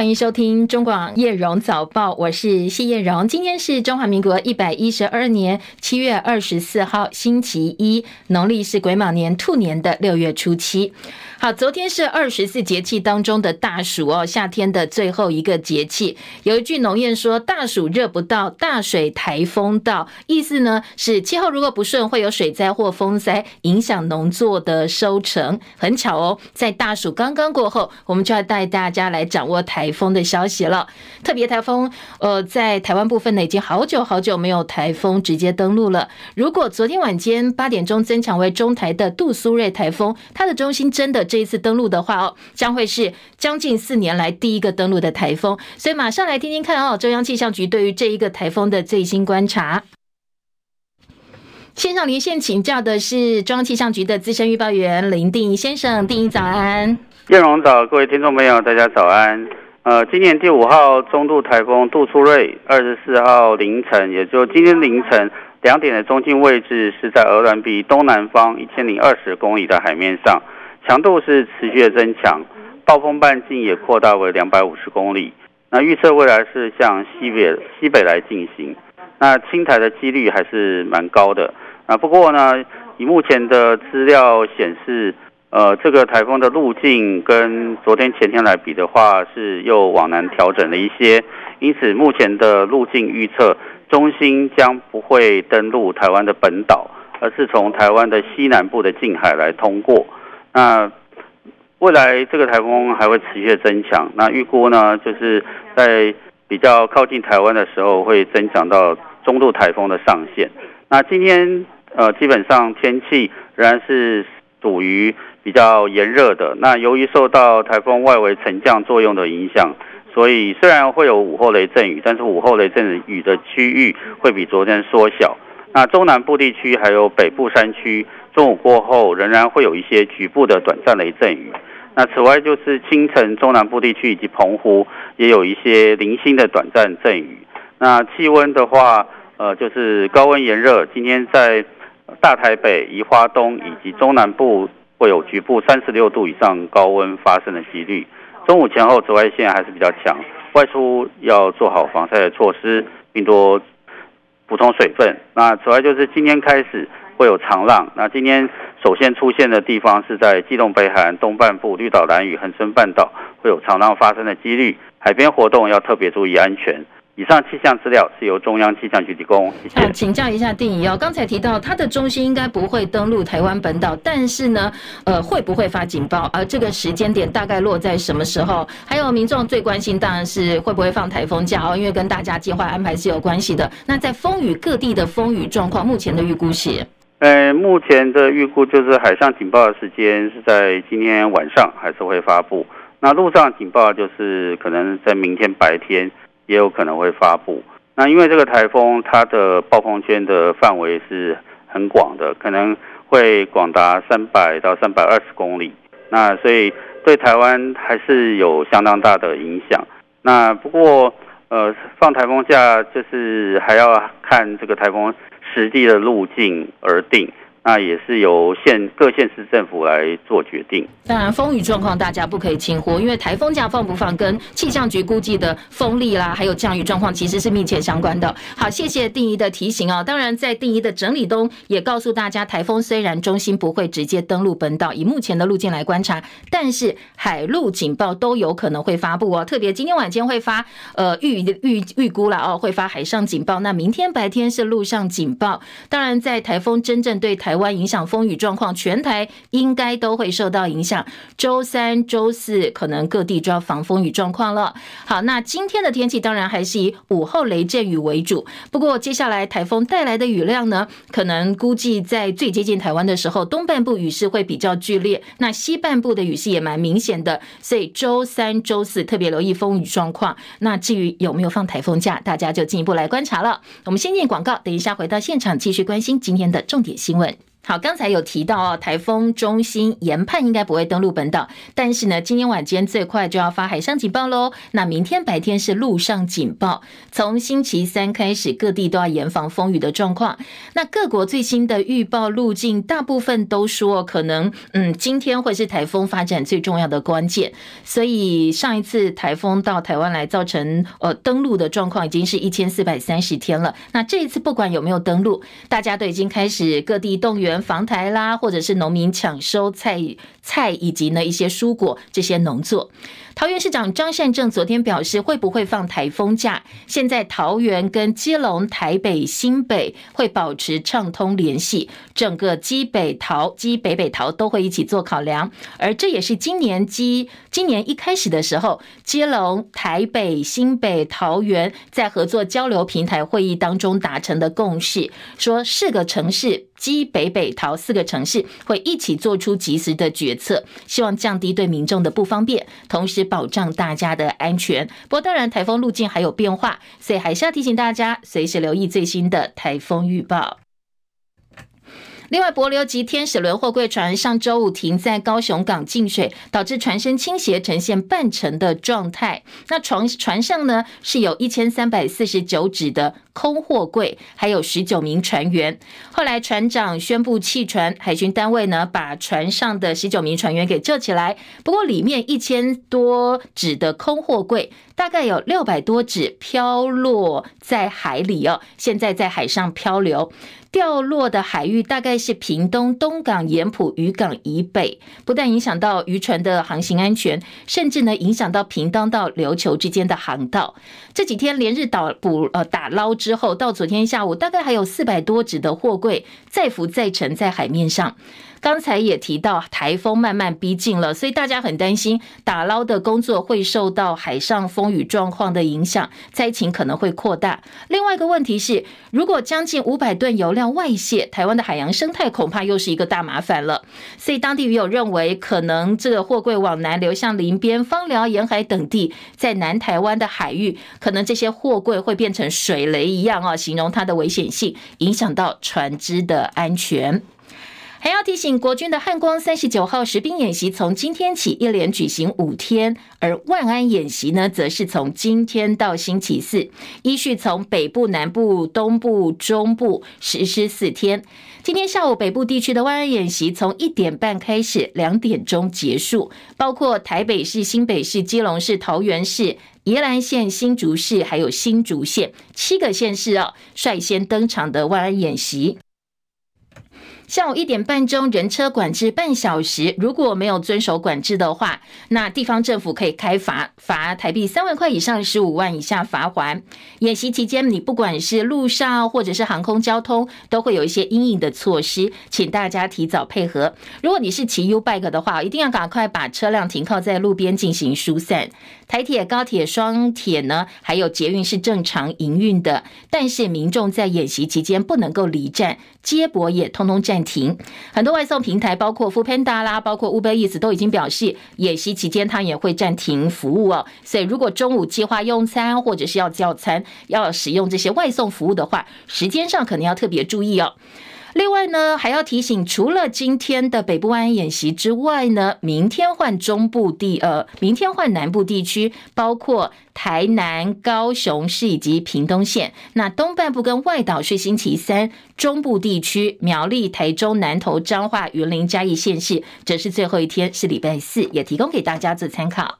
欢迎收听中广叶荣早报，我是谢叶荣。今天是中华民国一百一十二年七月二十四号，星期一，农历是癸卯年兔年的六月初七。好，昨天是二十四节气当中的大暑哦，夏天的最后一个节气。有一句农谚说：“大暑热不到，大水台风到。”意思呢是气候如果不顺，会有水灾或风灾，影响农作的收成。很巧哦，在大暑刚刚过后，我们就要带大家来掌握台风的消息了。特别台风，呃，在台湾部分呢，已经好久好久没有台风直接登陆了。如果昨天晚间八点钟增强为中台的杜苏芮台风，它的中心真的。这一次登陆的话哦，将会是将近四年来第一个登陆的台风，所以马上来听听看哦，中央气象局对于这一个台风的最新观察。线上连线请教的是中央气象局的资深预报员林定先生，定早安。叶荣早，各位听众朋友，大家早安。呃，今年第五号中度台风杜苏芮，二十四号凌晨，也就今天凌晨两点的中心位置是在鹅銮鼻东南方一千零二十公里的海面上。强度是持续的增强，暴风半径也扩大为两百五十公里。那预测未来是向西北西北来进行，那侵台的几率还是蛮高的。啊，不过呢，以目前的资料显示，呃，这个台风的路径跟昨天前天来比的话，是又往南调整了一些。因此，目前的路径预测，中心将不会登陆台湾的本岛，而是从台湾的西南部的近海来通过。那未来这个台风还会持续的增强，那预估呢，就是在比较靠近台湾的时候会增强到中度台风的上限。那今天呃，基本上天气仍然是属于比较炎热的。那由于受到台风外围沉降作用的影响，所以虽然会有午后雷阵雨，但是午后雷阵雨的区域会比昨天缩小。那中南部地区还有北部山区。中午过后仍然会有一些局部的短暂雷阵雨。那此外就是清晨中南部地区以及澎湖也有一些零星的短暂阵雨。那气温的话，呃，就是高温炎热。今天在大台北、宜花东以及中南部会有局部三十六度以上高温发生的几率。中午前后紫外线还是比较强，外出要做好防晒的措施，并多补充水分。那此外就是今天开始。会有长浪。那今天首先出现的地方是在基隆北海岸东半部、绿岛、兰屿、恒春半岛，会有长浪发生的几率。海边活动要特别注意安全。以上气象资料是由中央气象局提供。谢谢。啊，请教一下定仪哦，刚才提到它的中心应该不会登陆台湾本岛，但是呢，呃，会不会发警报？而这个时间点大概落在什么时候？还有民众最关心当然是会不会放台风假哦，因为跟大家计划安排是有关系的。那在风雨各地的风雨状况，目前的预估是？呃，目前的预估就是海上警报的时间是在今天晚上还是会发布。那陆上警报就是可能在明天白天也有可能会发布。那因为这个台风它的暴风圈的范围是很广的，可能会广达三百到三百二十公里。那所以对台湾还是有相当大的影响。那不过呃，放台风假就是还要看这个台风。实际的路径而定。那也是由县各县市政府来做决定。当然，风雨状况大家不可以轻忽，因为台风假放不放跟气象局估计的风力啦，还有降雨状况其实是密切相关的。好，谢谢定仪的提醒啊。当然，在定仪的整理中也告诉大家，台风虽然中心不会直接登陆本岛，以目前的路径来观察，但是海陆警报都有可能会发布哦。特别今天晚间会发，呃，预预预估了哦，会发海上警报。那明天白天是陆上警报。当然，在台风真正对台台湾影响风雨状况，全台应该都会受到影响。周三、周四可能各地就要防风雨状况了。好，那今天的天气当然还是以午后雷阵雨为主。不过接下来台风带来的雨量呢，可能估计在最接近台湾的时候，东半部雨势会比较剧烈，那西半部的雨势也蛮明显的。所以周三、周四特别留意风雨状况。那至于有没有放台风假，大家就进一步来观察了。我们先进广告，等一下回到现场继续关心今天的重点新闻。好，刚才有提到哦，台风中心研判应该不会登陆本岛，但是呢，今天晚间最快就要发海上警报喽。那明天白天是陆上警报，从星期三开始，各地都要严防风雨的状况。那各国最新的预报路径，大部分都说可能，嗯，今天会是台风发展最重要的关键。所以上一次台风到台湾来造成呃登陆的状况，已经是一千四百三十天了。那这一次不管有没有登陆，大家都已经开始各地动员。防台啦，或者是农民抢收菜菜以及呢一些蔬果这些农作。桃园市长张善政昨天表示，会不会放台风假？现在桃园跟基隆、台北、新北会保持畅通联系，整个基北桃、基北北桃都会一起做考量。而这也是今年基今年一开始的时候，基隆、台北、新北、桃园在合作交流平台会议当中达成的共识，说四个城市基北北桃四个城市会一起做出及时的决策，希望降低对民众的不方便，同时。保障大家的安全。不过，当然台风路径还有变化，所以还是要提醒大家随时留意最新的台风预报。另外，帛琉级天使轮货柜船上周五停在高雄港进水，导致船身倾斜，呈现半沉的状态。那船船上呢是有一千三百四十九只的空货柜，还有十九名船员。后来船长宣布弃船，海巡单位呢把船上的十九名船员给救起来。不过，里面一千多只的空货柜，大概有六百多只飘落在海里哦，现在在海上漂流。掉落的海域大概是屏东东港盐埔渔港以北，不但影响到渔船的航行安全，甚至呢影响到屏东到琉球之间的航道。这几天连日打捕呃打捞之后，到昨天下午，大概还有四百多只的货柜载浮在沉在海面上。刚才也提到台风慢慢逼近了，所以大家很担心打捞的工作会受到海上风雨状况的影响，灾情可能会扩大。另外一个问题是，如果将近五百吨油料外泄，台湾的海洋生态恐怕又是一个大麻烦了。所以当地渔友认为，可能这个货柜往南流向林边、枋寮沿海等地，在南台湾的海域，可能这些货柜会变成水雷一样啊，形容它的危险性，影响到船只的安全。还要提醒国军的汉光三十九号实兵演习从今天起一连举行五天，而万安演习呢，则是从今天到星期四，依序从北部、南部、东部、中部实施四天。今天下午北部地区的万安演习从一点半开始，两点钟结束，包括台北市、新北市、基隆市、桃园市、宜兰县、新竹市，还有新竹县七个县市哦，率先登场的万安演习。下午一点半钟，人车管制半小时，如果没有遵守管制的话，那地方政府可以开罚，罚台币三万块以上十五万以下罚锾。演习期间，你不管是路上或者是航空交通，都会有一些阴影的措施，请大家提早配合。如果你是骑 U bike 的话，一定要赶快把车辆停靠在路边进行疏散。台铁、高铁、双铁呢，还有捷运是正常营运的，但是民众在演习期间不能够离站，接驳也通通暂停。很多外送平台，包括 Foodpanda 啦，包括 Uber Eats 都已经表示，演习期间它也会暂停服务哦。所以，如果中午计划用餐或者是要叫餐，要使用这些外送服务的话，时间上可能要特别注意哦。另外呢，还要提醒，除了今天的北部万安演习之外呢，明天换中部地，呃，明天换南部地区，包括台南、高雄市以及屏东县。那东半部跟外岛是星期三，中部地区苗栗、台中、南投、彰化、云林、嘉义县市，则是最后一天，是礼拜四，也提供给大家做参考。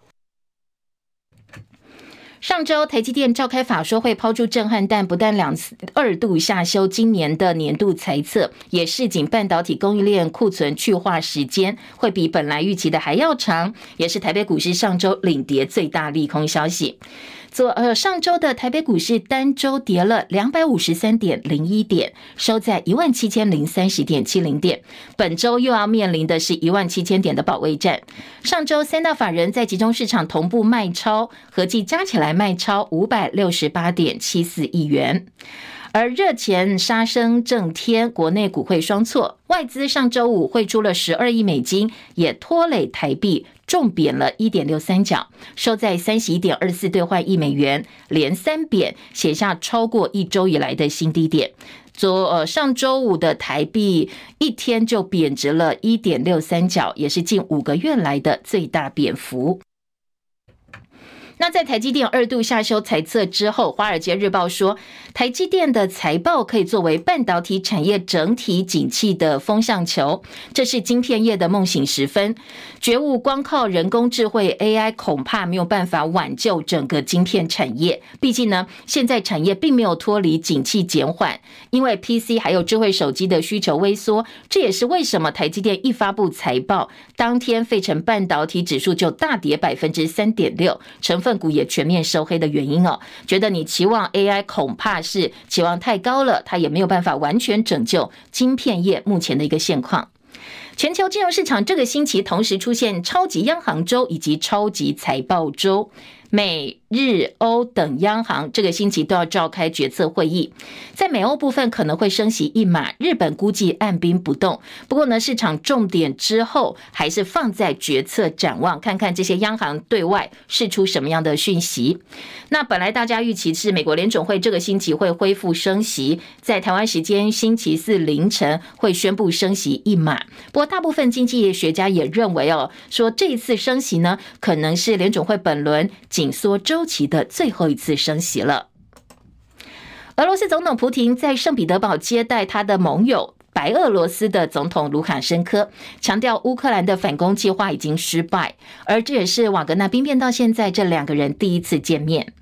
上周台积电召开法说会，抛出震撼弹，不但两次二度下修今年的年度财测，也示警半导体供应链库存去化时间会比本来预期的还要长，也是台北股市上周领跌最大利空消息。昨呃上周的台北股市单周跌了两百五十三点零一点，收在一万七千零三十点七零点。本周又要面临的是一万七千点的保卫战。上周三大法人在集中市场同步卖超，合计加起来卖超五百六十八点七四亿元。而热钱杀声震天，国内股汇双挫，外资上周五汇出了十二亿美金，也拖累台币。重贬了一点六三角，收在三十一点二四兑换一美元，连三贬，写下超过一周以来的新低点。昨呃上周五的台币一天就贬值了一点六三角，也是近五个月来的最大贬幅。那在台积电二度下修财测之后，《华尔街日报》说，台积电的财报可以作为半导体产业整体景气的风向球，这是晶片业的梦醒时分。觉悟光靠人工智慧 AI 恐怕没有办法挽救整个晶片产业。毕竟呢，现在产业并没有脱离景气减缓，因为 PC 还有智慧手机的需求微缩。这也是为什么台积电一发布财报，当天费城半导体指数就大跌百分之三点六，成分。股也全面收黑的原因哦，觉得你期望 AI 恐怕是期望太高了，它也没有办法完全拯救晶片业目前的一个现况。全球金融市场这个星期同时出现超级央行周以及超级财报周。美日欧等央行这个星期都要召开决策会议，在美欧部分可能会升息一码，日本估计按兵不动。不过呢，市场重点之后还是放在决策展望，看看这些央行对外释出什么样的讯息。那本来大家预期是美国联总会这个星期会恢复升息，在台湾时间星期四凌晨会宣布升息一码。不过大部分经济学家也认为哦，说这一次升息呢，可能是联总会本轮。紧缩周期的最后一次升息了。俄罗斯总统普廷在圣彼得堡接待他的盟友白俄罗斯的总统卢卡申科，强调乌克兰的反攻计划已经失败，而这也是瓦格纳兵变到现在这两个人第一次见面。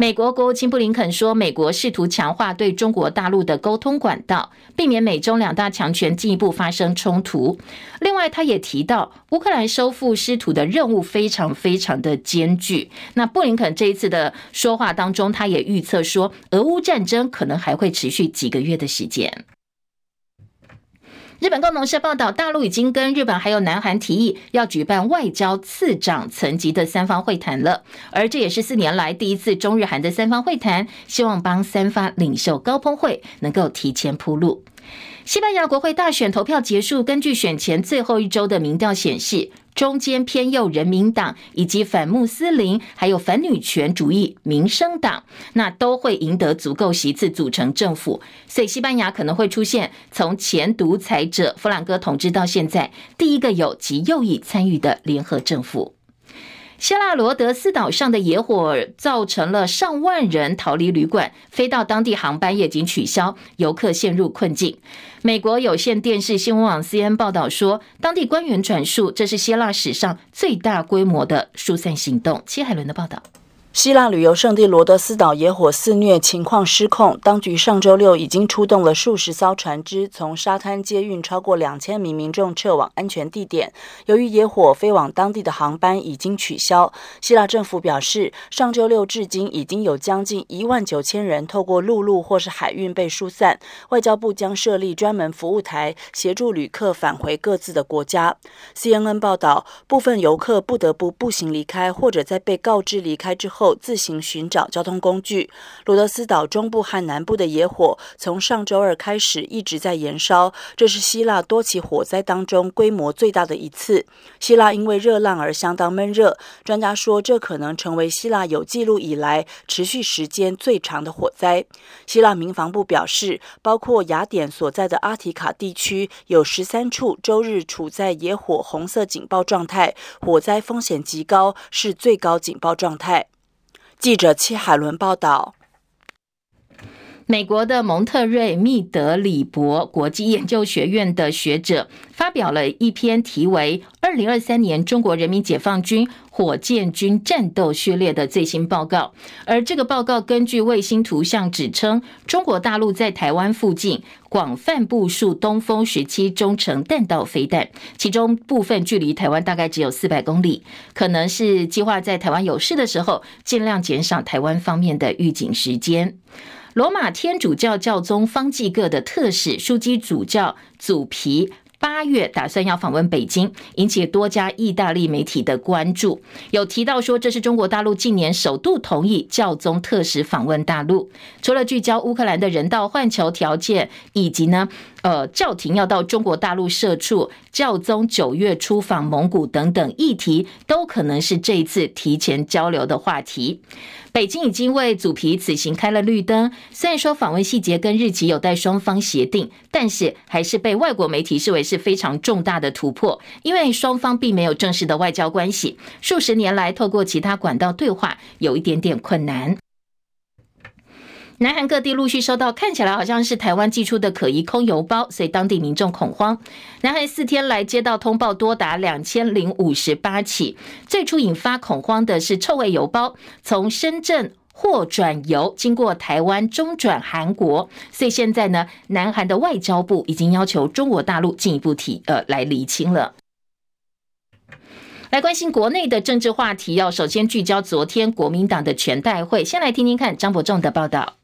美国国务卿布林肯说，美国试图强化对中国大陆的沟通管道，避免美中两大强权进一步发生冲突。另外，他也提到，乌克兰收复失土的任务非常非常的艰巨。那布林肯这一次的说话当中，他也预测说，俄乌战争可能还会持续几个月的时间。日本共同社报道，大陆已经跟日本还有南韩提议要举办外交次长层级的三方会谈了，而这也是四年来第一次中日韩的三方会谈，希望帮三方领袖高峰会能够提前铺路。西班牙国会大选投票结束，根据选前最后一周的民调显示，中间偏右人民党以及反穆斯林还有反女权主义民生党，那都会赢得足够席次组成政府，所以西班牙可能会出现从前独裁者弗朗哥统治到现在第一个有极右翼参与的联合政府。希腊罗德斯岛上的野火造成了上万人逃离旅馆，飞到当地航班也已经取消，游客陷入困境。美国有线电视新闻网 c n 报道说，当地官员转述，这是希腊史上最大规模的疏散行动。戚海伦的报道。希腊旅游胜地罗德斯岛野火肆虐，情况失控。当局上周六已经出动了数十艘船只，从沙滩接运超过两千名民众撤往安全地点。由于野火，飞往当地的航班已经取消。希腊政府表示，上周六至今已经有将近一万九千人透过陆路或是海运被疏散。外交部将设立专门服务台，协助旅客返回各自的国家。CNN 报道，部分游客不得不步行离开，或者在被告知离开之后。自行寻找交通工具。罗德斯岛中部和南部的野火从上周二开始一直在燃烧，这是希腊多起火灾当中规模最大的一次。希腊因为热浪而相当闷热，专家说这可能成为希腊有记录以来持续时间最长的火灾。希腊民防部表示，包括雅典所在的阿提卡地区有十三处周日处在野火红色警报状态，火灾风险极高，是最高警报状态。记者戚海伦报道。美国的蒙特瑞密德里博国际研究学院的学者发表了一篇题为《二零二三年中国人民解放军火箭军战斗序列》的最新报告，而这个报告根据卫星图像指称，中国大陆在台湾附近广泛部署东风十七中程弹道飞弹，其中部分距离台湾大概只有四百公里，可能是计划在台湾有事的时候，尽量减少台湾方面的预警时间。罗马天主教教宗方济各的特使枢机主教祖皮八月打算要访问北京，引起多家意大利媒体的关注。有提到说，这是中国大陆近年首度同意教宗特使访问大陆。除了聚焦乌克兰的人道换球条件，以及呢呃教廷要到中国大陆设处，教宗九月出访蒙古等等议题，都可能是这一次提前交流的话题。北京已经为祖皮此行开了绿灯，虽然说访问细节跟日期有待双方协定，但是还是被外国媒体视为是非常重大的突破，因为双方并没有正式的外交关系，数十年来透过其他管道对话有一点点困难。南韩各地陆续收到看起来好像是台湾寄出的可疑空邮包，所以当地民众恐慌。南韩四天来接到通报多达两千零五十八起，最初引发恐慌的是臭味邮包，从深圳货转邮经过台湾中转韩国，所以现在呢，南韩的外交部已经要求中国大陆进一步提呃来厘清了。来关心国内的政治话题，要首先聚焦昨天国民党的全代会，先来听听看张伯仲的报道。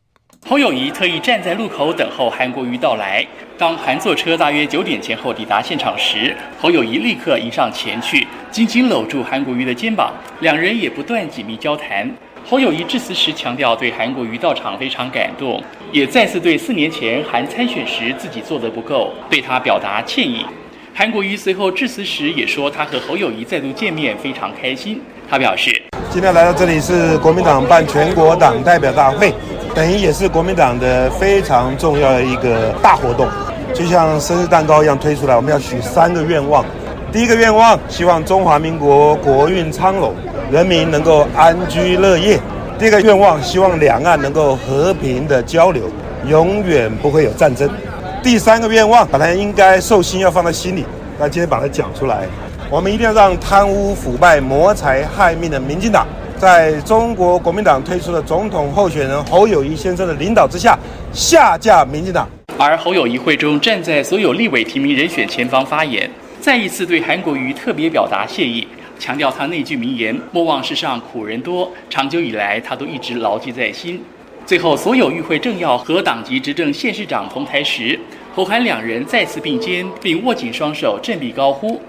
侯友谊特意站在路口等候韩国瑜到来。当韩坐车大约九点前后抵达现场时，侯友谊立刻迎上前去，紧紧搂住韩国瑜的肩膀，两人也不断紧密交谈。侯友谊致辞时强调对韩国瑜到场非常感动，也再次对四年前韩参选时自己做得不够，对他表达歉意。韩国瑜随后致辞时也说，他和侯友谊再度见面非常开心。他表示，今天来到这里是国民党办全国党代表大会。等于也是国民党的非常重要的一个大活动，就像生日蛋糕一样推出来。我们要许三个愿望：第一个愿望，希望中华民国国运昌隆，人民能够安居乐业；第二个愿望，希望两岸能够和平的交流，永远不会有战争；第三个愿望，本来应该寿星要放在心里，那今天把它讲出来。我们一定要让贪污腐败、谋财害命的民进党。在中国国民党推出的总统候选人侯友谊先生的领导之下，下架民进党。而侯友谊会中站在所有立委提名人选前方发言，再一次对韩国瑜特别表达谢意，强调他那句名言“莫忘世上苦人多”，长久以来他都一直牢记在心。最后，所有与会政要和党籍执政县市长同台时，侯韩两人再次并肩，并握紧双手，振臂高呼。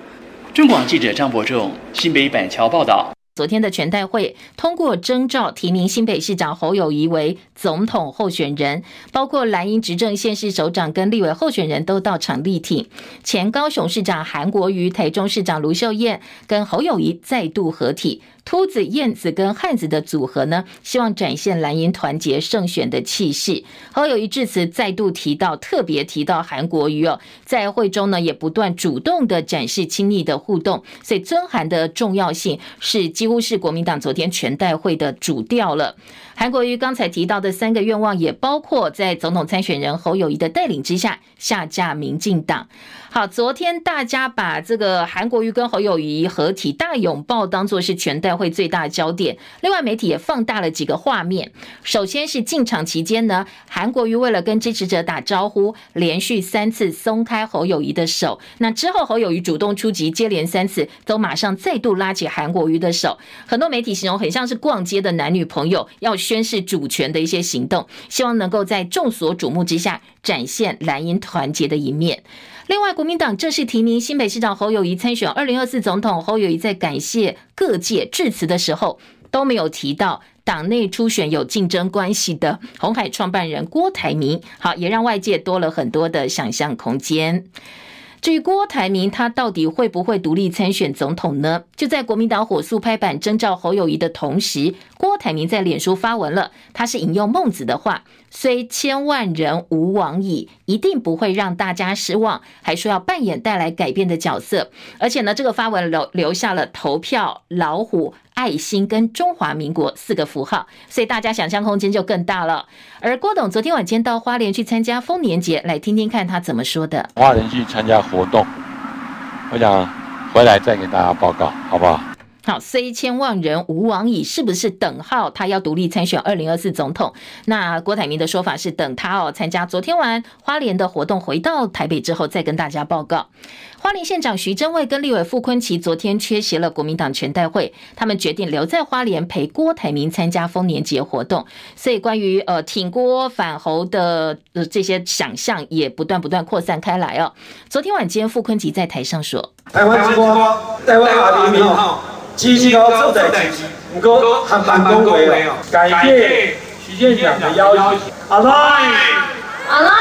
中广记者张博仲，新北板桥报道。昨天的全代会通过征召提名新北市长侯友谊为总统候选人，包括蓝营执政县市首长跟立委候选人都到场力挺。前高雄市长韩国瑜、台中市长卢秀燕跟侯友谊再度合体。秃子、燕子跟汉子的组合呢，希望展现蓝营团结胜选的气势。侯友谊致词再度提到，特别提到韩国瑜哦，在会中呢也不断主动的展示亲密的互动，所以尊韩的重要性是几乎是国民党昨天全代会的主调了。韩国瑜刚才提到的三个愿望，也包括在总统参选人侯友谊的带领之下下架民进党。好，昨天大家把这个韩国瑜跟侯友谊合体大拥抱当作是全代会最大焦点。另外，媒体也放大了几个画面。首先是进场期间呢，韩国瑜为了跟支持者打招呼，连续三次松开侯友谊的手。那之后，侯友谊主动出击，接连三次都马上再度拉起韩国瑜的手。很多媒体形容很像是逛街的男女朋友要宣示主权的一些行动，希望能够在众所瞩目之下展现蓝营团结的一面。另外，国民党正式提名新北市长侯友谊参选二零二四总统。侯友谊在感谢各界致辞的时候，都没有提到党内初选有竞争关系的红海创办人郭台铭。好，也让外界多了很多的想象空间。至于郭台铭，他到底会不会独立参选总统呢？就在国民党火速拍板征召侯友宜的同时，郭台铭在脸书发文了，他是引用孟子的话。虽千万人吾往矣，一定不会让大家失望，还说要扮演带来改变的角色。而且呢，这个发文留留下了投票、老虎、爱心跟中华民国四个符号，所以大家想象空间就更大了。而郭董昨天晚间到花莲去参加丰年节，来听听看他怎么说的。花莲去参加活动，我想回来再给大家报告，好不好？好，虽千万人吾往矣，是不是等号？他要独立参选二零二四总统？那郭台铭的说法是等他哦，参加昨天晚花莲的活动，回到台北之后再跟大家报告。花莲县长徐榛蔚跟立委傅昆奇昨天缺席了国民党全代会，他们决定留在花莲陪郭台铭参加丰年节活动。所以关于呃挺郭反侯的这些想象也不断不断扩散开来哦。昨天晚间傅昆奇在台上说：“台湾之光，台湾人民好。”积极高做代志，不过很反恭维哦。感谢徐县长的邀请。阿赖，阿来。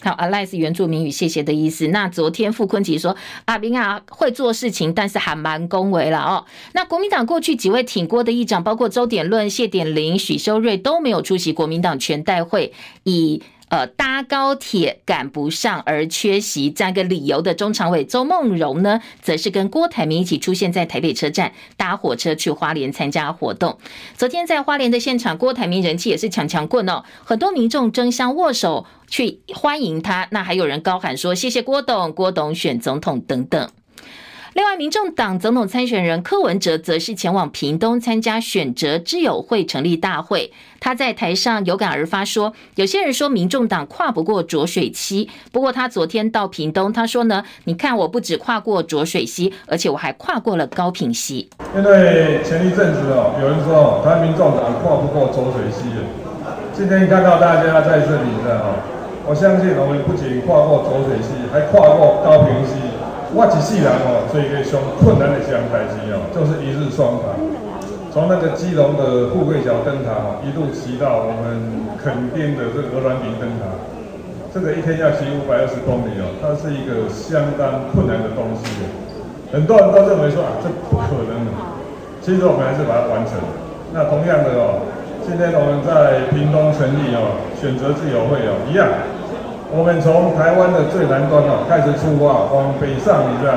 还有 Alice 原住民语谢谢的意思。那昨天傅昆萁说阿兵啊会做事情，但是还蛮恭维了哦。那国民党过去几位挺郭的议长，包括周点论、谢点林、许修睿都没有出席国民党全代会，以。呃，搭高铁赶不上而缺席，这样一个理由的中常委周梦荣呢，则是跟郭台铭一起出现在台北车站，搭火车去花莲参加活动。昨天在花莲的现场，郭台铭人气也是强强过哦，很多民众争相握手去欢迎他，那还有人高喊说谢谢郭董，郭董选总统等等。另外，民众党总统参选人柯文哲则是前往屏东参加选择之友会成立大会。他在台上有感而发说：“有些人说民众党跨不过浊水溪，不过他昨天到屏东，他说呢，你看我不止跨过浊水溪，而且我还跨过了高屏溪。因为前一阵子哦，有人说台民众党跨不过浊水溪，今天看到大家在这里的哦，我相信我们不仅跨过浊水溪，还跨过高屏溪。”我一世人哦，做一个上困难的一项代志哦，就是一日双塔。从那个基隆的富贵角灯塔哦，一路骑到我们垦丁的这个鹅銮鼻灯塔，这个一天要骑五百二十公里哦，它是一个相当困难的东西。很多人都认为说啊，这不可能的。其实我们还是把它完成。那同样的哦，今天我们在屏东成立哦，选择自由会哦，一样。我们从台湾的最南端哦开始出发，往北上，你知道，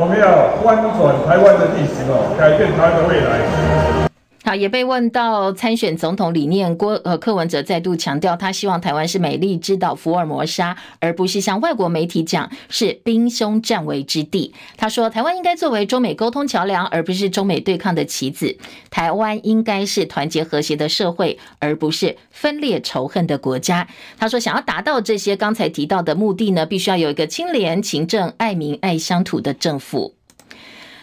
我们要翻转台湾的历史哦，改变台湾的未来。好，也被问到参选总统理念，郭呃柯文哲再度强调，他希望台湾是美丽之岛、福尔摩沙，而不是像外国媒体讲是兵凶战危之地。他说，台湾应该作为中美沟通桥梁，而不是中美对抗的棋子。台湾应该是团结和谐的社会，而不是分裂仇恨的国家。他说，想要达到这些刚才提到的目的呢，必须要有一个清廉、勤政、爱民、爱乡土的政府。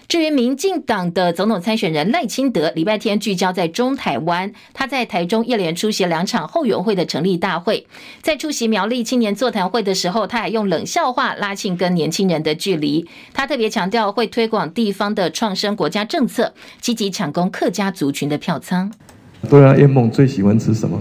至于民进党的总统参选人赖清德，礼拜天聚焦在中台湾。他在台中一连出席两场后援会的成立大会，在出席苗栗青年座谈会的时候，他还用冷笑话拉近跟年轻人的距离。他特别强调会推广地方的创生国家政策，积极抢攻客家族群的票仓。对啊，燕梦最喜欢吃什么？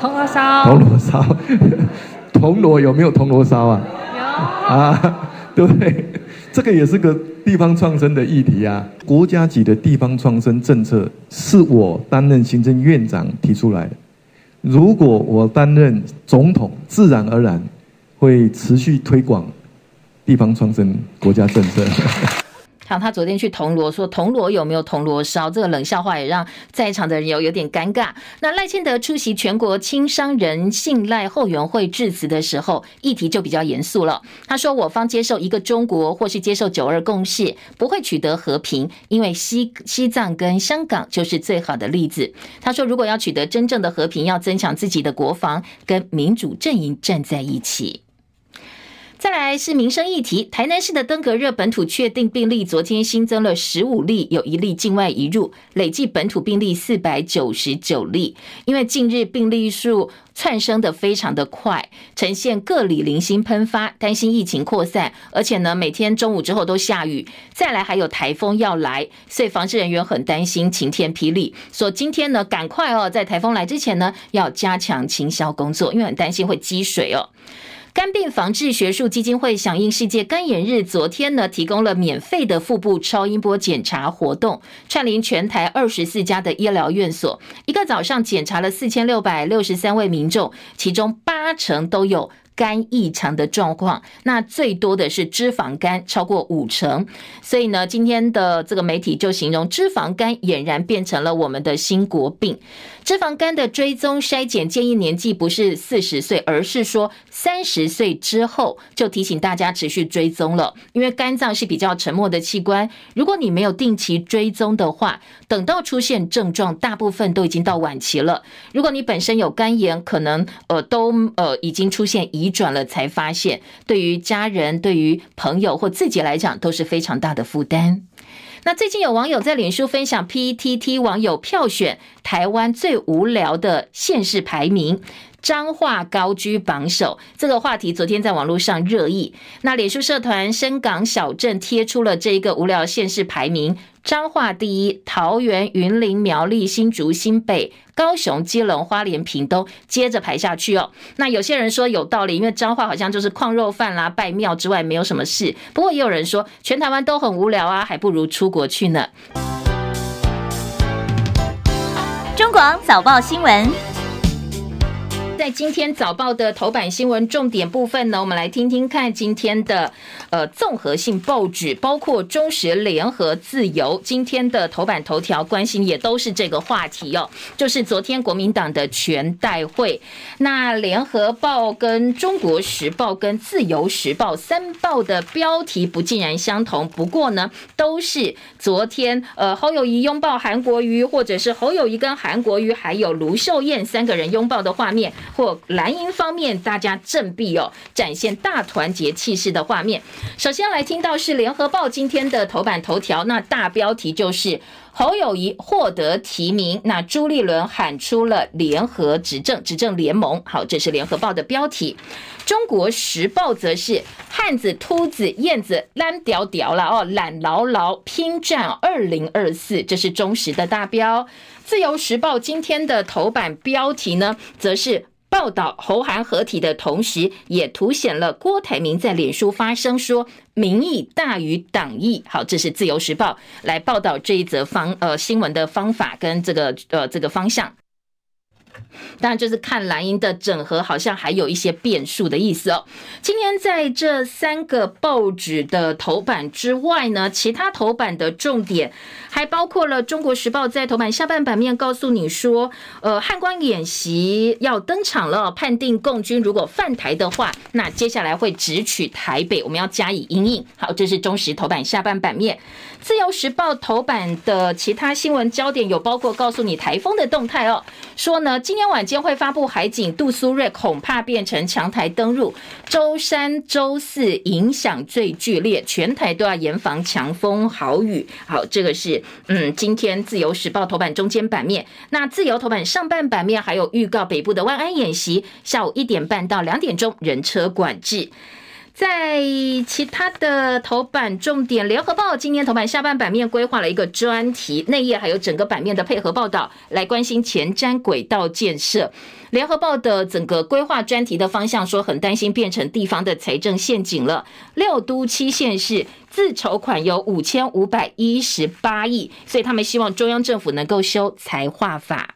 铜锣烧。铜锣烧。铜锣有没有铜锣烧啊？有。啊，对。这个也是个地方创生的议题啊！国家级的地方创生政策是我担任行政院长提出来的。如果我担任总统，自然而然会持续推广地方创生国家政策。好，他昨天去铜锣说铜锣有没有铜锣烧？这个冷笑话也让在场的人有有点尴尬。那赖清德出席全国青商人信赖后援会致辞的时候，议题就比较严肃了。他说：“我方接受一个中国，或是接受九二共识，不会取得和平，因为西西藏跟香港就是最好的例子。”他说：“如果要取得真正的和平，要增强自己的国防，跟民主阵营站在一起。”再来是民生议题，台南市的登革热本土确定病例昨天新增了十五例，有一例境外移入，累计本土病例四百九十九例。因为近日病例数窜升的非常的快，呈现各里零星喷发，担心疫情扩散，而且呢每天中午之后都下雨，再来还有台风要来，所以防治人员很担心晴天霹雳，说今天呢赶快哦，在台风来之前呢要加强清消工作，因为很担心会积水哦。肝病防治学术基金会响应世界肝炎日，昨天呢提供了免费的腹部超音波检查活动，串联全台二十四家的医疗院所，一个早上检查了四千六百六十三位民众，其中八成都有。肝异常的状况，那最多的是脂肪肝，超过五成。所以呢，今天的这个媒体就形容脂肪肝俨然变成了我们的新国病。脂肪肝的追踪筛检建议年纪不是四十岁，而是说三十岁之后就提醒大家持续追踪了。因为肝脏是比较沉默的器官，如果你没有定期追踪的话，等到出现症状，大部分都已经到晚期了。如果你本身有肝炎，可能呃都呃已经出现遗。转了才发现，对于家人、对于朋友或自己来讲，都是非常大的负担。那最近有网友在脸书分享，PTT 网友票选台湾最无聊的县市排名。彰化高居榜首，这个话题昨天在网络上热议。那脸书社团深港小镇贴出了这一个无聊县市排名，彰化第一，桃园、云林、苗栗、新竹、新北、高雄、基隆、花莲、屏东，接着排下去哦。那有些人说有道理，因为彰化好像就是矿肉饭啦、拜庙之外没有什么事。不过也有人说，全台湾都很无聊啊，还不如出国去呢。中广早报新闻。在今天早报的头版新闻重点部分呢，我们来听听看今天的呃综合性报纸，包括中时、联合、自由，今天的头版头条关心也都是这个话题哦，就是昨天国民党的全代会。那联合报跟中国时报跟自由时报三报的标题不尽然相同，不过呢，都是昨天呃侯友谊拥抱韩国瑜，或者是侯友谊跟韩国瑜还有卢秀燕三个人拥抱的画面。或蓝营方面，大家振臂哦，展现大团结气势的画面。首先来听到是联合报今天的头版头条，那大标题就是侯友宜获得提名，那朱立伦喊出了联合执政执政联盟。好，这是联合报的标题。中国时报则是汉子、秃子、燕子懒屌屌了哦，懒牢牢拼战二零二四，这是中时的大标。自由时报今天的头版标题呢，则是。报道侯韩合体的同时，也凸显了郭台铭在脸书发声说民意大于党意。好，这是自由时报来报道这一则方呃新闻的方法跟这个呃这个方向。当然，就是看蓝营的整合，好像还有一些变数的意思哦。今天在这三个报纸的头版之外呢，其他头版的重点还包括了《中国时报》在头版下半版面告诉你说，呃，汉光演习要登场了，判定共军如果犯台的话，那接下来会直取台北，我们要加以因应。好，这是中时头版下半版面。自由时报头版的其他新闻焦点有包括告诉你台风的动态哦，说呢今天晚间会发布海警杜苏芮恐怕变成强台登陆，周三、周四影响最剧烈，全台都要严防强风豪雨。好，这个是嗯今天自由时报头版中间版面，那自由头版上半版面还有预告北部的万安演习，下午一点半到两点钟人车管制。在其他的头版重点，联合报今天头版下半版面规划了一个专题，内页还有整个版面的配合报道，来关心前瞻轨道建设。联合报的整个规划专题的方向说，很担心变成地方的财政陷阱了。六都七县市自筹款有五千五百一十八亿，所以他们希望中央政府能够修财划法。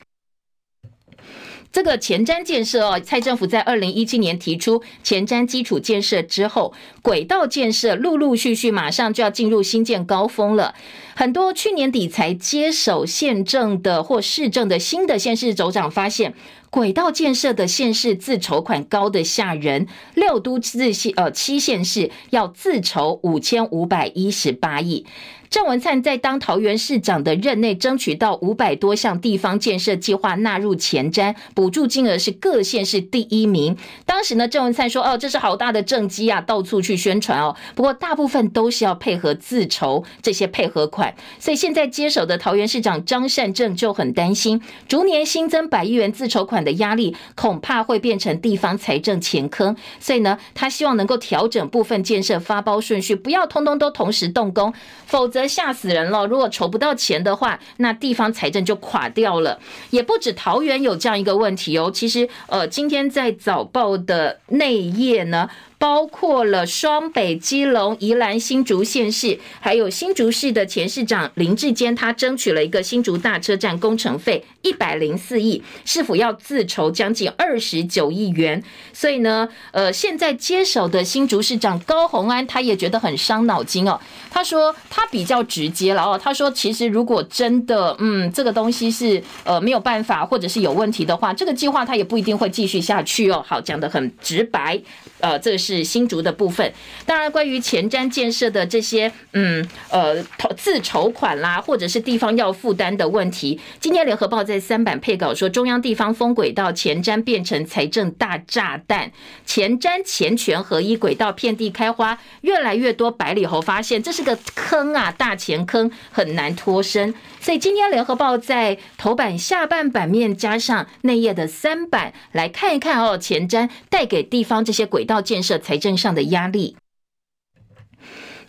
这个前瞻建设哦，蔡政府在二零一七年提出前瞻基础建设之后，轨道建设陆陆续续马上就要进入新建高峰了。很多去年底才接手县政的或市政的新的县市首长发现，轨道建设的县市自筹款高得吓人，六都自县呃七县市要自筹五千五百一十八亿。郑文灿在当桃园市长的任内，争取到五百多项地方建设计划纳入前瞻，补助金额是各县市第一名。当时呢，郑文灿说：“哦，这是好大的政绩啊，到处去宣传哦。”不过大部分都是要配合自筹这些配合款，所以现在接手的桃园市长张善政就很担心，逐年新增百亿元自筹款的压力，恐怕会变成地方财政前坑。所以呢，他希望能够调整部分建设发包顺序，不要通通都同时动工，否则。吓死人了！如果筹不到钱的话，那地方财政就垮掉了。也不止桃园有这样一个问题哦。其实，呃，今天在早报的内页呢。包括了双北、基隆、宜兰、新竹县市，还有新竹市的前市长林志坚，他争取了一个新竹大车站工程费一百零四亿，市府要自筹将近二十九亿元。所以呢，呃，现在接手的新竹市长高虹安，他也觉得很伤脑筋哦。他说他比较直接了哦，他说其实如果真的，嗯，这个东西是呃没有办法，或者是有问题的话，这个计划他也不一定会继续下去哦。好，讲得很直白，呃，这是。是新竹的部分。当然，关于前瞻建设的这些嗯呃投自筹款啦，或者是地方要负担的问题，今天联合报在三版配稿说，中央地方封轨道前瞻变成财政大炸弹，前瞻前权合一，轨道遍地开花，越来越多白里侯发现这是个坑啊，大钱坑，很难脱身。所以今天联合报在头版下半版面加上内页的三版，来看一看哦，前瞻带给地方这些轨道建设财政上的压力。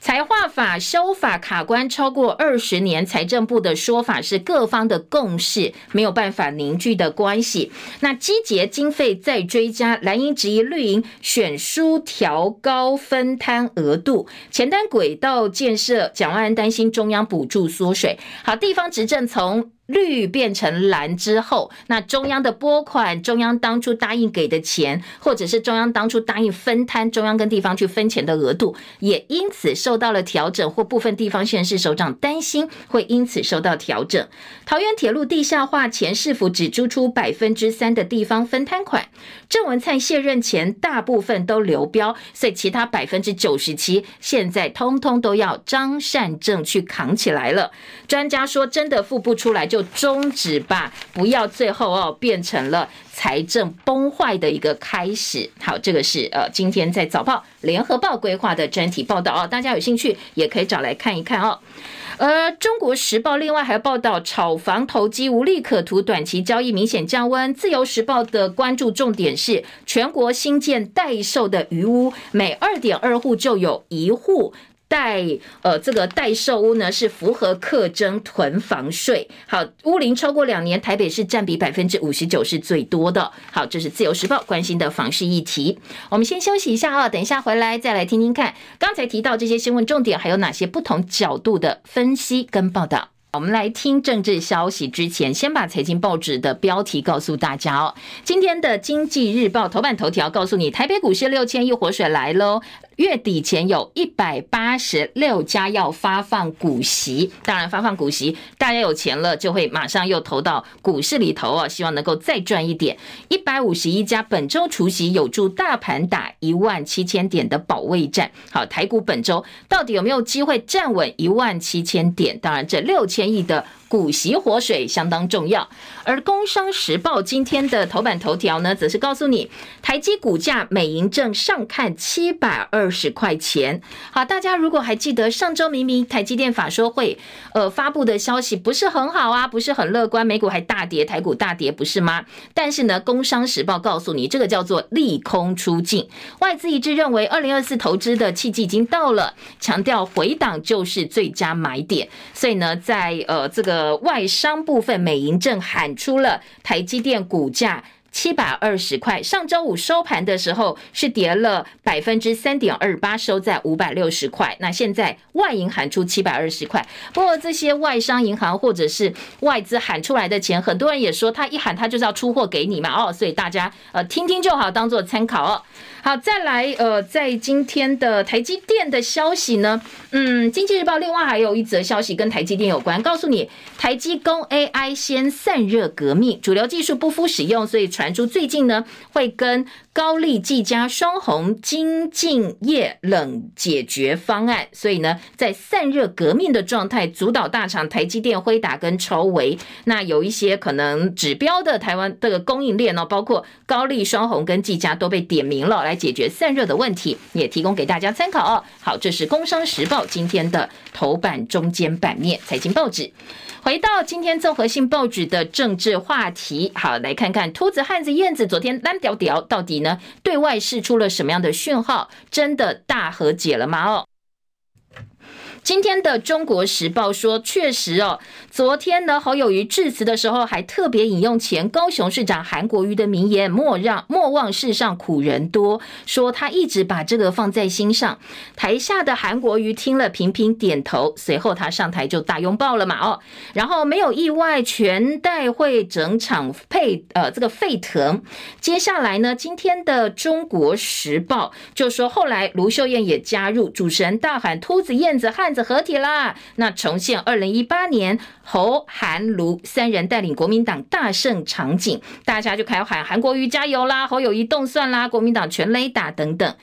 财划法修法卡关超过二十年，财政部的说法是各方的共识，没有办法凝聚的关系。那积结经费再追加，蓝营质疑绿营选输调高分摊额度，前瞻轨道建设，蒋万安担心中央补助缩水。好，地方执政从。绿变成蓝之后，那中央的拨款，中央当初答应给的钱，或者是中央当初答应分摊，中央跟地方去分钱的额度，也因此受到了调整，或部分地方县市首长担心会因此受到调整。桃园铁路地下化前，是否只租出百分之三的地方分摊款，郑文灿卸任前大部分都流标，所以其他百分之九十七现在通通都要张善政去扛起来了。专家说，真的付不出来。就终止吧，不要最后哦变成了财政崩坏的一个开始。好，这个是呃今天在早报联合报规划的专题报道哦，大家有兴趣也可以找来看一看哦。而中国时报另外还报道炒房投机无利可图，短期交易明显降温。自由时报的关注重点是全国新建待售的余屋，每二点二户就有一户。待呃，这个待售屋呢是符合课征囤房税。好，屋龄超过两年，台北市占比百分之五十九是最多的。好，这是自由时报关心的房市议题。我们先休息一下啊，等一下回来再来听听看刚才提到这些新闻重点，还有哪些不同角度的分析跟报道。我们来听政治消息之前，先把财经报纸的标题告诉大家哦。今天的经济日报头版头条告诉你，台北股市六千亿活水来喽。月底前有一百八十六家要发放股息，当然发放股息，大家有钱了就会马上又投到股市里头哦，希望能够再赚一点。一百五十一家本周除息有助大盘打一万七千点的保卫战。好，台股本周到底有没有机会站稳一万七千点？当然，这六千亿的。股息活水相当重要，而《工商时报》今天的头版头条呢，则是告诉你，台积股价美银正上看七百二十块钱。好，大家如果还记得上周明明台积电法说会，呃，发布的消息不是很好啊，不是很乐观，美股还大跌，台股大跌，不是吗？但是呢，《工商时报》告诉你，这个叫做利空出尽，外资一致认为，二零二四投资的契机已经到了，强调回档就是最佳买点。所以呢，在呃这个。外商部分，美银正喊出了台积电股价七百二十块。上周五收盘的时候是跌了百分之三点二八，收在五百六十块。那现在外银喊出七百二十块，不过这些外商银行或者是外资喊出来的钱，很多人也说他一喊他就是要出货给你嘛哦，所以大家呃听听就好，当做参考哦。好，再来，呃，在今天的台积电的消息呢，嗯，经济日报另外还有一则消息跟台积电有关，告诉你，台积供 AI 先散热革命，主流技术不敷使用，所以传出最近呢会跟。高力、技嘉、双鸿、精进液冷解决方案，所以呢，在散热革命的状态，主导大厂台积电、辉达跟超微，那有一些可能指标的台湾这个供应链哦，包括高力、双鸿跟技嘉都被点名了，来解决散热的问题，也提供给大家参考哦。好，这是《工商时报》今天的头版中间版面财经报纸。回到今天综合性报纸的政治话题，好，来看看秃子、汉子、燕子昨天单屌屌到底呢？对外释出了什么样的讯号？真的大和解了吗？哦。今天的《中国时报》说，确实哦，昨天呢，侯友宜致辞的时候还特别引用前高雄市长韩国瑜的名言：“莫让莫忘世上苦人多。”说他一直把这个放在心上。台下的韩国瑜听了频频点头，随后他上台就大拥抱了嘛哦，然后没有意外，全代会整场沸呃这个沸腾。接下来呢，今天的《中国时报》就说，后来卢秀燕也加入，主持人大喊：“秃子燕子汉。”子合体啦，那重现二零一八年侯韩卢三人带领国民党大胜场景，大家就开始喊韩国瑜加油啦，侯友谊动算啦，国民党全垒打等等。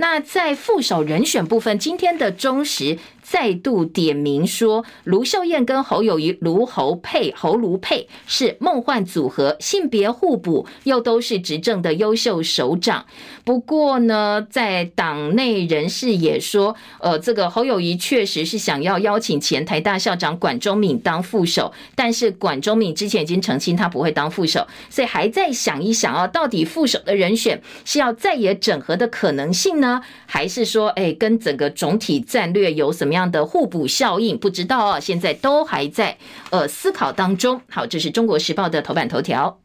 那在副手人选部分，今天的中时再度点名说，卢秀燕跟侯友谊卢侯配，侯卢配是梦幻组合，性别互补，又都是执政的优秀首长。不过呢，在党内人士也说，呃，这个侯友谊确实是想要邀请前台大校长管中闵当副手，但是管中闵之前已经澄清他不会当副手，所以还在想一想啊，到底副手的人选是要再也整合的可能性呢，还是说，哎，跟整个总体战略有什么样的互补效应？不知道啊，现在都还在呃思考当中。好，这是中国时报的头版头条。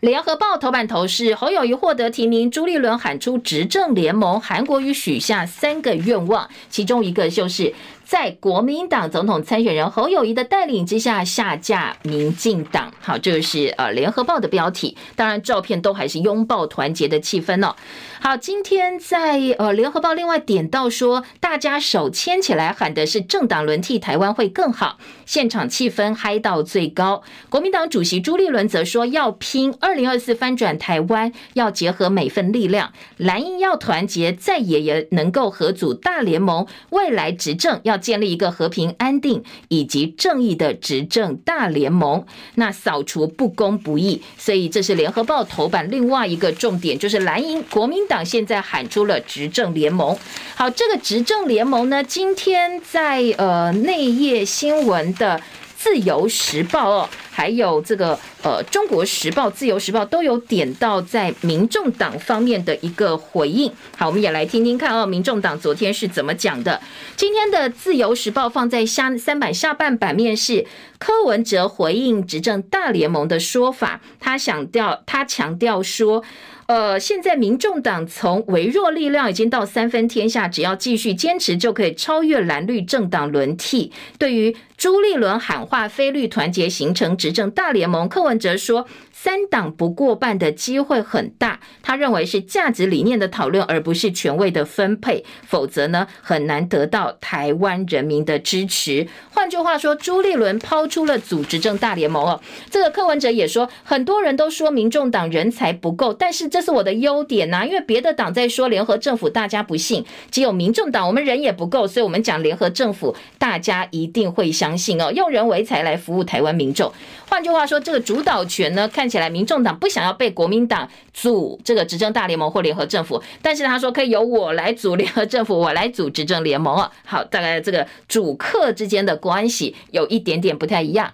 联合报头版头是侯友宜获得提名，朱立伦喊出执政联盟，韩国瑜许下三个愿望，其中一个就是。在国民党总统参选人侯友谊的带领之下，下架民进党。好，这个是呃联合报的标题。当然，照片都还是拥抱团结的气氛哦。好，今天在呃联合报另外点到说，大家手牵起来喊的是政党轮替，台湾会更好。现场气氛嗨到最高。国民党主席朱立伦则说，要拼二零二四翻转台湾，要结合每份力量，蓝营要团结，再也也能够合组大联盟，未来执政要。要建立一个和平安定以及正义的执政大联盟，那扫除不公不义，所以这是联合报头版另外一个重点，就是蓝营国民党现在喊出了执政联盟。好，这个执政联盟呢，今天在呃内页新闻的。自由时报哦，还有这个呃中国时报、自由时报都有点到在民众党方面的一个回应。好，我们也来听听看哦，民众党昨天是怎么讲的。今天的自由时报放在下三版下半版面是柯文哲回应执政大联盟的说法，他强调，他强调说。呃，现在民众党从微弱力量已经到三分天下，只要继续坚持就可以超越蓝绿政党轮替。对于朱立伦喊话非绿团结形成执政大联盟，柯文哲说。三党不过半的机会很大，他认为是价值理念的讨论，而不是权位的分配，否则呢很难得到台湾人民的支持。换句话说，朱立伦抛出了组执政大联盟哦。这个柯文哲也说，很多人都说民众党人才不够，但是这是我的优点呐，因为别的党在说联合政府，大家不信，只有民众党我们人也不够，所以我们讲联合政府，大家一定会相信哦，用人为才来服务台湾民众。换句话说，这个主导权呢，看起来民众党不想要被国民党组这个执政大联盟或联合政府，但是他说可以由我来组联合政府，我来组执政联盟啊。好，大概这个主客之间的关系有一点点不太一样。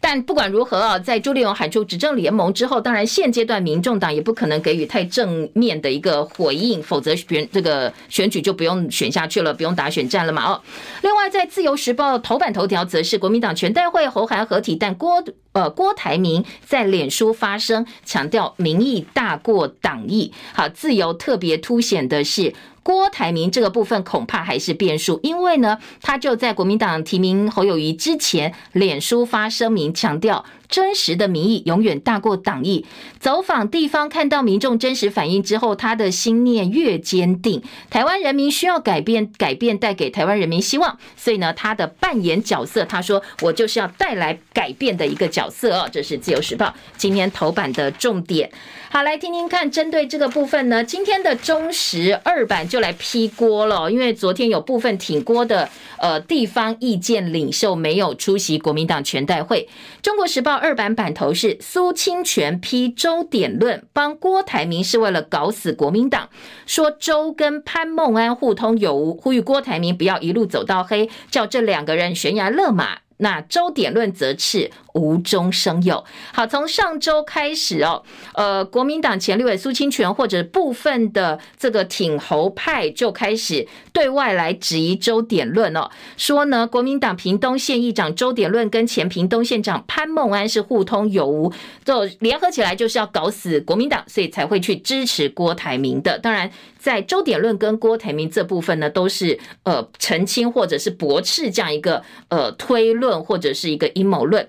但不管如何啊，在朱立伦喊出执政联盟之后，当然现阶段民众党也不可能给予太正面的一个回应，否则选这个选举就不用选下去了，不用打选战了嘛。哦，另外在自由时报头版头条则是国民党全代会侯韩合体，但郭呃郭台铭在脸书发声，强调民意大过党意。好，自由特别凸显的是。郭台铭这个部分恐怕还是变数，因为呢，他就在国民党提名侯友谊之前，脸书发声明强调。真实的民意永远大过党意。走访地方，看到民众真实反应之后，他的心念越坚定。台湾人民需要改变，改变带给台湾人民希望。所以呢，他的扮演角色，他说我就是要带来改变的一个角色哦。这是自由时报今天头版的重点。好，来听听看，针对这个部分呢，今天的中时二版就来批锅了，因为昨天有部分挺锅的呃地方意见领袖没有出席国民党全代会。中国时报。二版版头是苏清泉批周点论，帮郭台铭是为了搞死国民党，说周跟潘孟安互通有无，呼吁郭台铭不要一路走到黑，叫这两个人悬崖勒马。那周点论则斥无中生有。好，从上周开始哦，呃，国民党前立委苏清泉或者部分的这个挺侯派就开始对外来质疑周点论哦，说呢，国民党屏东县议长周点论跟前屏东县长潘孟安是互通有无，就联合起来就是要搞死国民党，所以才会去支持郭台铭的。当然。在周点论跟郭台铭这部分呢，都是呃澄清或者是驳斥这样一个呃推论或者是一个阴谋论。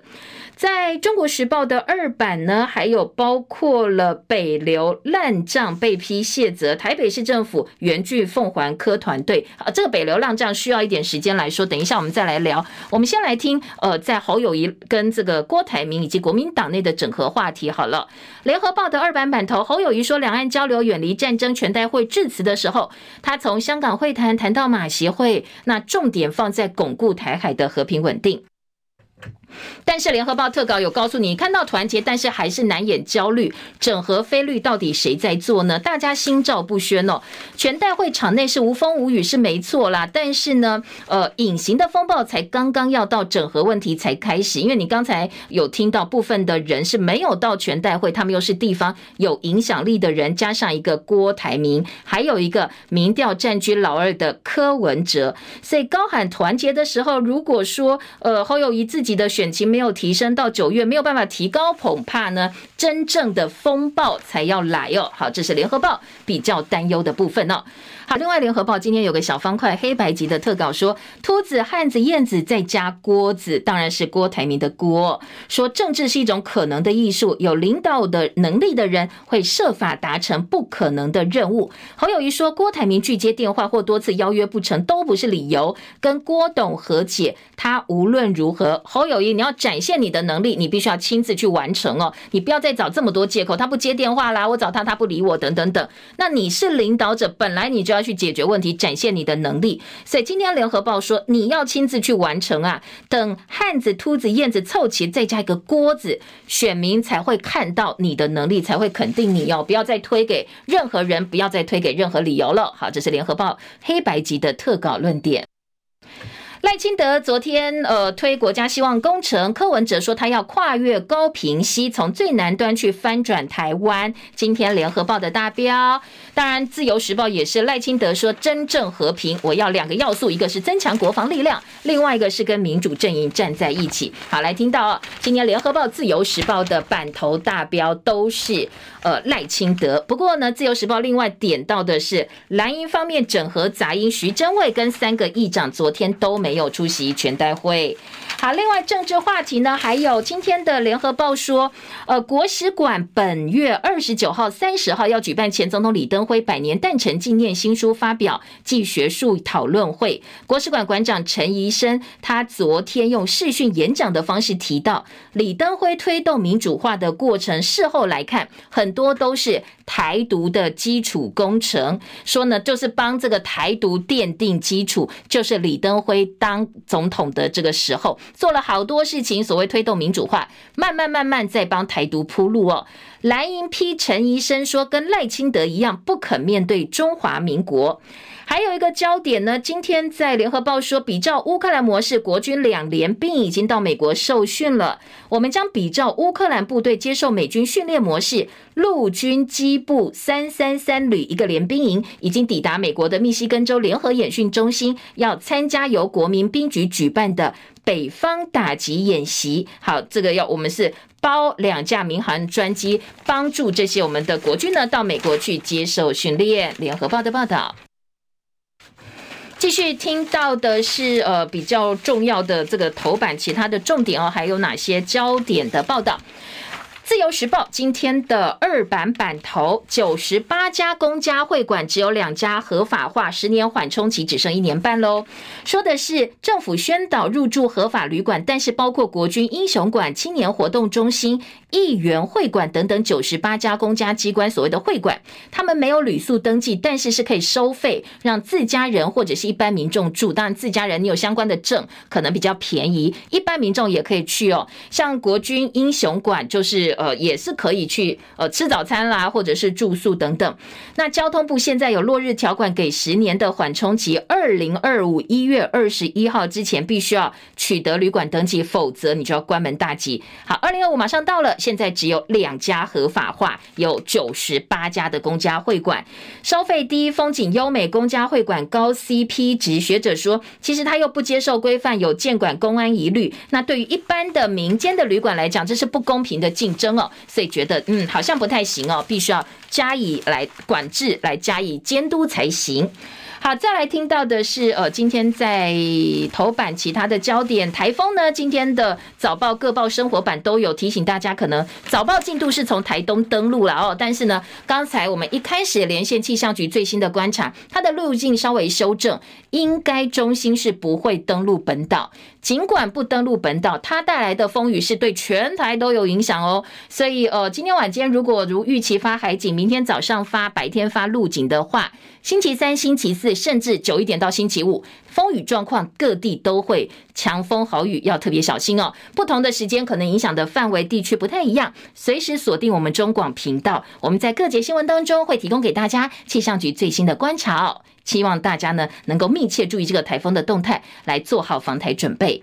在中国时报的二版呢，还有包括了北流烂账被批卸责，台北市政府援具凤凰科团队。啊，这个北流烂账需要一点时间来说，等一下我们再来聊。我们先来听，呃，在侯友谊跟这个郭台铭以及国民党内的整合话题。好了，联合报的二版版头，侯友谊说两岸交流远离战争，全代会致辞的时候，他从香港会谈谈到马协会，那重点放在巩固台海的和平稳定。但是联合报特稿有告诉你，看到团结，但是还是难掩焦虑。整合非绿到底谁在做呢？大家心照不宣哦。全代会场内是无风无雨是没错啦，但是呢，呃，隐形的风暴才刚刚要到整合问题才开始。因为你刚才有听到部分的人是没有到全代会，他们又是地方有影响力的人，加上一个郭台铭，还有一个民调占据老二的柯文哲，所以高喊团结的时候，如果说呃侯友宜自己的选情没有提升到九月，没有办法提高，恐怕呢，真正的风暴才要来哦。好，这是联合报比较担忧的部分哦。好，另外联合报今天有个小方块黑白级的特稿说，秃子、汉子、燕子再加锅子，当然是郭台铭的锅。说政治是一种可能的艺术，有领导的能力的人会设法达成不可能的任务。侯友谊说，郭台铭拒接电话或多次邀约不成都不是理由，跟郭董和解，他无论如何，侯友谊你要展现你的能力，你必须要亲自去完成哦，你不要再找这么多借口，他不接电话啦，我找他他不理我等等等。那你是领导者，本来你就要。要去解决问题，展现你的能力。所以今天联合报说，你要亲自去完成啊！等汉子、秃子、燕子凑齐，再加一个锅子，选民才会看到你的能力，才会肯定你哦！不要再推给任何人，不要再推给任何理由了。好，这是联合报黑白级的特稿论点。赖清德昨天呃推国家希望工程，柯文哲说他要跨越高屏溪，从最南端去翻转台湾。今天联合报的大标，当然自由时报也是赖清德说真正和平，我要两个要素，一个是增强国防力量，另外一个是跟民主阵营站在一起。好，来听到哦今天联合报、自由时报的版头大标都是呃赖清德。不过呢，自由时报另外点到的是蓝营方面整合杂音，徐榛蔚跟三个议长昨天都。没有出席全代会。好，另外政治话题呢，还有今天的联合报说，呃，国史馆本月二十九号、三十号要举办前总统李登辉百年诞辰纪念新书发表暨学术讨论会。国史馆馆长陈仪生他昨天用视讯演讲的方式提到，李登辉推动民主化的过程，事后来看，很多都是台独的基础工程。说呢，就是帮这个台独奠定基础，就是李登辉当总统的这个时候。做了好多事情，所谓推动民主化，慢慢慢慢在帮台独铺路哦。蓝营批陈医生说，跟赖清德一样，不肯面对中华民国。还有一个焦点呢，今天在联合报说，比照乌克兰模式，国军两连兵已经到美国受训了。我们将比照乌克兰部队接受美军训练模式，陆军机步三三三旅一个连兵营已经抵达美国的密西根州联合演训中心，要参加由国民兵局举办的北方打击演习。好，这个要我们是包两架民航专机，帮助这些我们的国军呢到美国去接受训练。联合报的报道。继续听到的是呃比较重要的这个头版，其他的重点哦，还有哪些焦点的报道？自由时报今天的二版版头，九十八家公家会馆只有两家合法化，十年缓冲期只剩一年半喽。说的是政府宣导入住合法旅馆，但是包括国军英雄馆、青年活动中心、议员会馆等等九十八家公家机关所谓的会馆，他们没有旅宿登记，但是是可以收费让自家人或者是一般民众住。当然，自家人你有相关的证，可能比较便宜，一般民众也可以去哦。像国军英雄馆就是。呃，也是可以去呃吃早餐啦，或者是住宿等等。那交通部现在有落日条款，给十年的缓冲期，二零二五一月二十一号之前必须要取得旅馆登记，否则你就要关门大吉。好，二零二五马上到了，现在只有两家合法化，有九十八家的公家会馆，收费低、风景优美，公家会馆高 CP 值。学者说，其实他又不接受规范，有建管公安疑虑。那对于一般的民间的旅馆来讲，这是不公平的竞争。哦，所以觉得嗯，好像不太行哦，必须要加以来管制，来加以监督才行。好，再来听到的是，呃，今天在头版其他的焦点，台风呢，今天的早报各报生活版都有提醒大家，可能早报进度是从台东登陆了哦，但是呢，刚才我们一开始连线气象局最新的观察，它的路径稍微修正，应该中心是不会登陆本岛。尽管不登陆本岛，它带来的风雨是对全台都有影响哦。所以，呃，今天晚间如果如预期发海警，明天早上发白天发陆警的话，星期三、星期四，甚至久一点到星期五，风雨状况各地都会强风豪雨，要特别小心哦。不同的时间可能影响的范围地区不太一样，随时锁定我们中广频道，我们在各节新闻当中会提供给大家气象局最新的观察哦。希望大家呢能够密切注意这个台风的动态，来做好防台准备。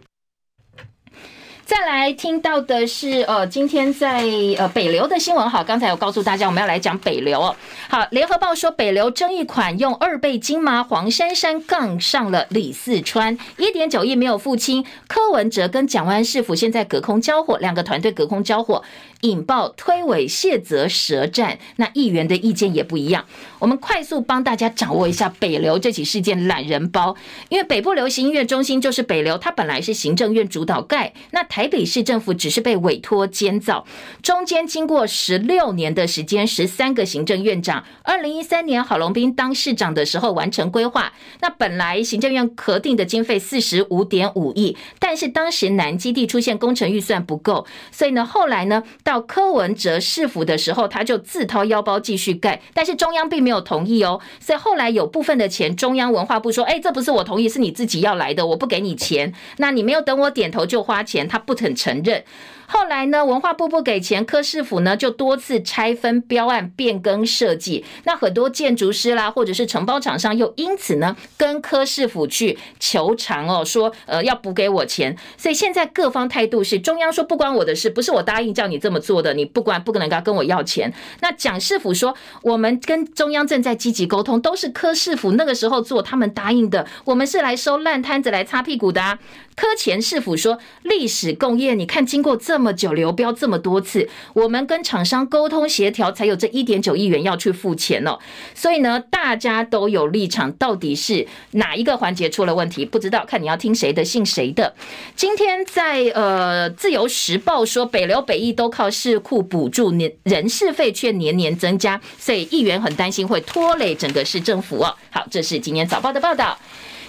再来听到的是，呃，今天在呃北流的新闻。好，刚才有告诉大家，我们要来讲北流哦。好，联合报说北流争议款用二倍金吗？黄珊珊杠上了李四川，一点九亿没有付清。柯文哲跟蒋万市府现在隔空交火，两个团队隔空交火，引爆推诿卸责舌战。那议员的意见也不一样。我们快速帮大家掌握一下北流这起事件懒人包，因为北部流行音乐中心就是北流，它本来是行政院主导盖，那台北市政府只是被委托监造，中间经过十六年的时间，十三个行政院长，二零一三年郝龙斌当市长的时候完成规划，那本来行政院核定的经费四十五点五亿，但是当时南基地出现工程预算不够，所以呢后来呢到柯文哲市府的时候，他就自掏腰包继续盖，但是中央并没有。同意哦，所以后来有部分的钱，中央文化部说：“哎，这不是我同意，是你自己要来的，我不给你钱。那你没有等我点头就花钱，他不肯承认。”后来呢，文化部不给钱，柯市府呢就多次拆分标案，变更设计。那很多建筑师啦，或者是承包厂商，又因此呢跟柯市府去求偿哦，说呃要补给我钱。所以现在各方态度是，中央说不关我的事，不是我答应叫你这么做的，你不管不可能跟我要钱。那蒋市府说，我们跟中央正在积极沟通，都是柯市府那个时候做，他们答应的，我们是来收烂摊子来擦屁股的啊。柯前市府说，历史共业，你看经过这么久流标这么多次，我们跟厂商沟通协调，才有这一点九亿元要去付钱哦。所以呢，大家都有立场，到底是哪一个环节出了问题？不知道，看你要听谁的，信谁的。今天在呃自由时报说，北流北艺都靠市库补助，年人事费却年年增加，所以议员很担心会拖累整个市政府哦。好，这是今天早报的报道。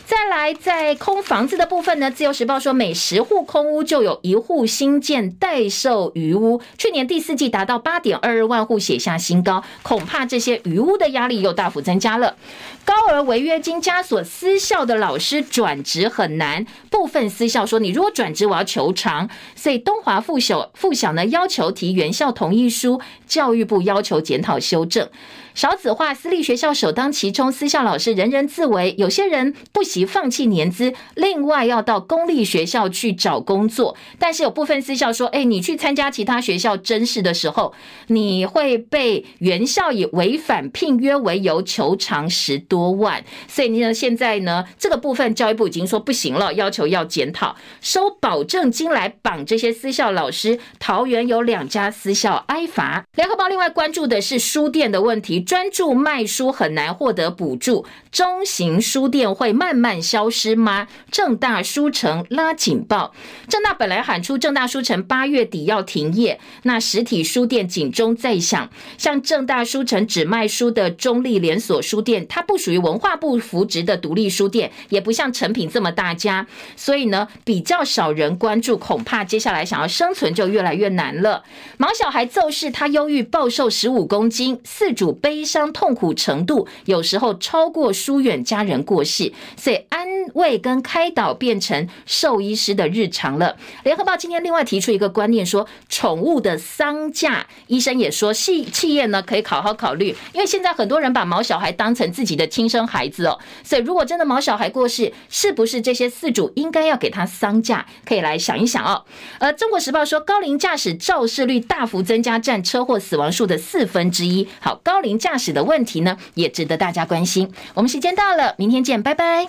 再来，在空房子的部分呢，《自由时报》说，每十户空屋就有一户新建待售余屋，去年第四季达到八点二二万户，写下新高，恐怕这些余屋的压力又大幅增加了。高额违约金枷锁私校的老师转职很难，部分私校说，你如果转职，我要求偿，所以东华附小附小呢要求提原校同意书，教育部要求检讨修正。少子化，私立学校首当其冲，私校老师人人自危，有些人不惜放弃年资，另外要到公立学校去找工作。但是有部分私校说：“哎，你去参加其他学校甄试的时候，你会被原校以违反聘约为由求偿十多万。”所以呢，现在呢，这个部分教育部已经说不行了，要求要检讨，收保证金来绑这些私校老师。桃园有两家私校挨罚。联合报另外关注的是书店的问题。专注卖书很难获得补助，中型书店会慢慢消失吗？正大书城拉警报。正大本来喊出正大书城八月底要停业，那实体书店警钟在响。像正大书城只卖书的中立连锁书店，它不属于文化部扶植的独立书店，也不像诚品这么大家，所以呢比较少人关注，恐怕接下来想要生存就越来越难了。毛小孩奏事，他忧郁暴瘦十五公斤，四主悲。悲伤痛苦程度有时候超过疏远家人过世，所以安慰跟开导变成兽医师的日常了。联合报今天另外提出一个观念，说宠物的丧假，医生也说企企业呢可以好好考虑，因为现在很多人把毛小孩当成自己的亲生孩子哦，所以如果真的毛小孩过世，是不是这些饲主应该要给他丧假？可以来想一想哦。而中国时报说高龄驾驶肇事率大幅增加，占车祸死亡数的四分之一。好，高龄驾驶的问题呢，也值得大家关心。我们时间到了，明天见，拜拜。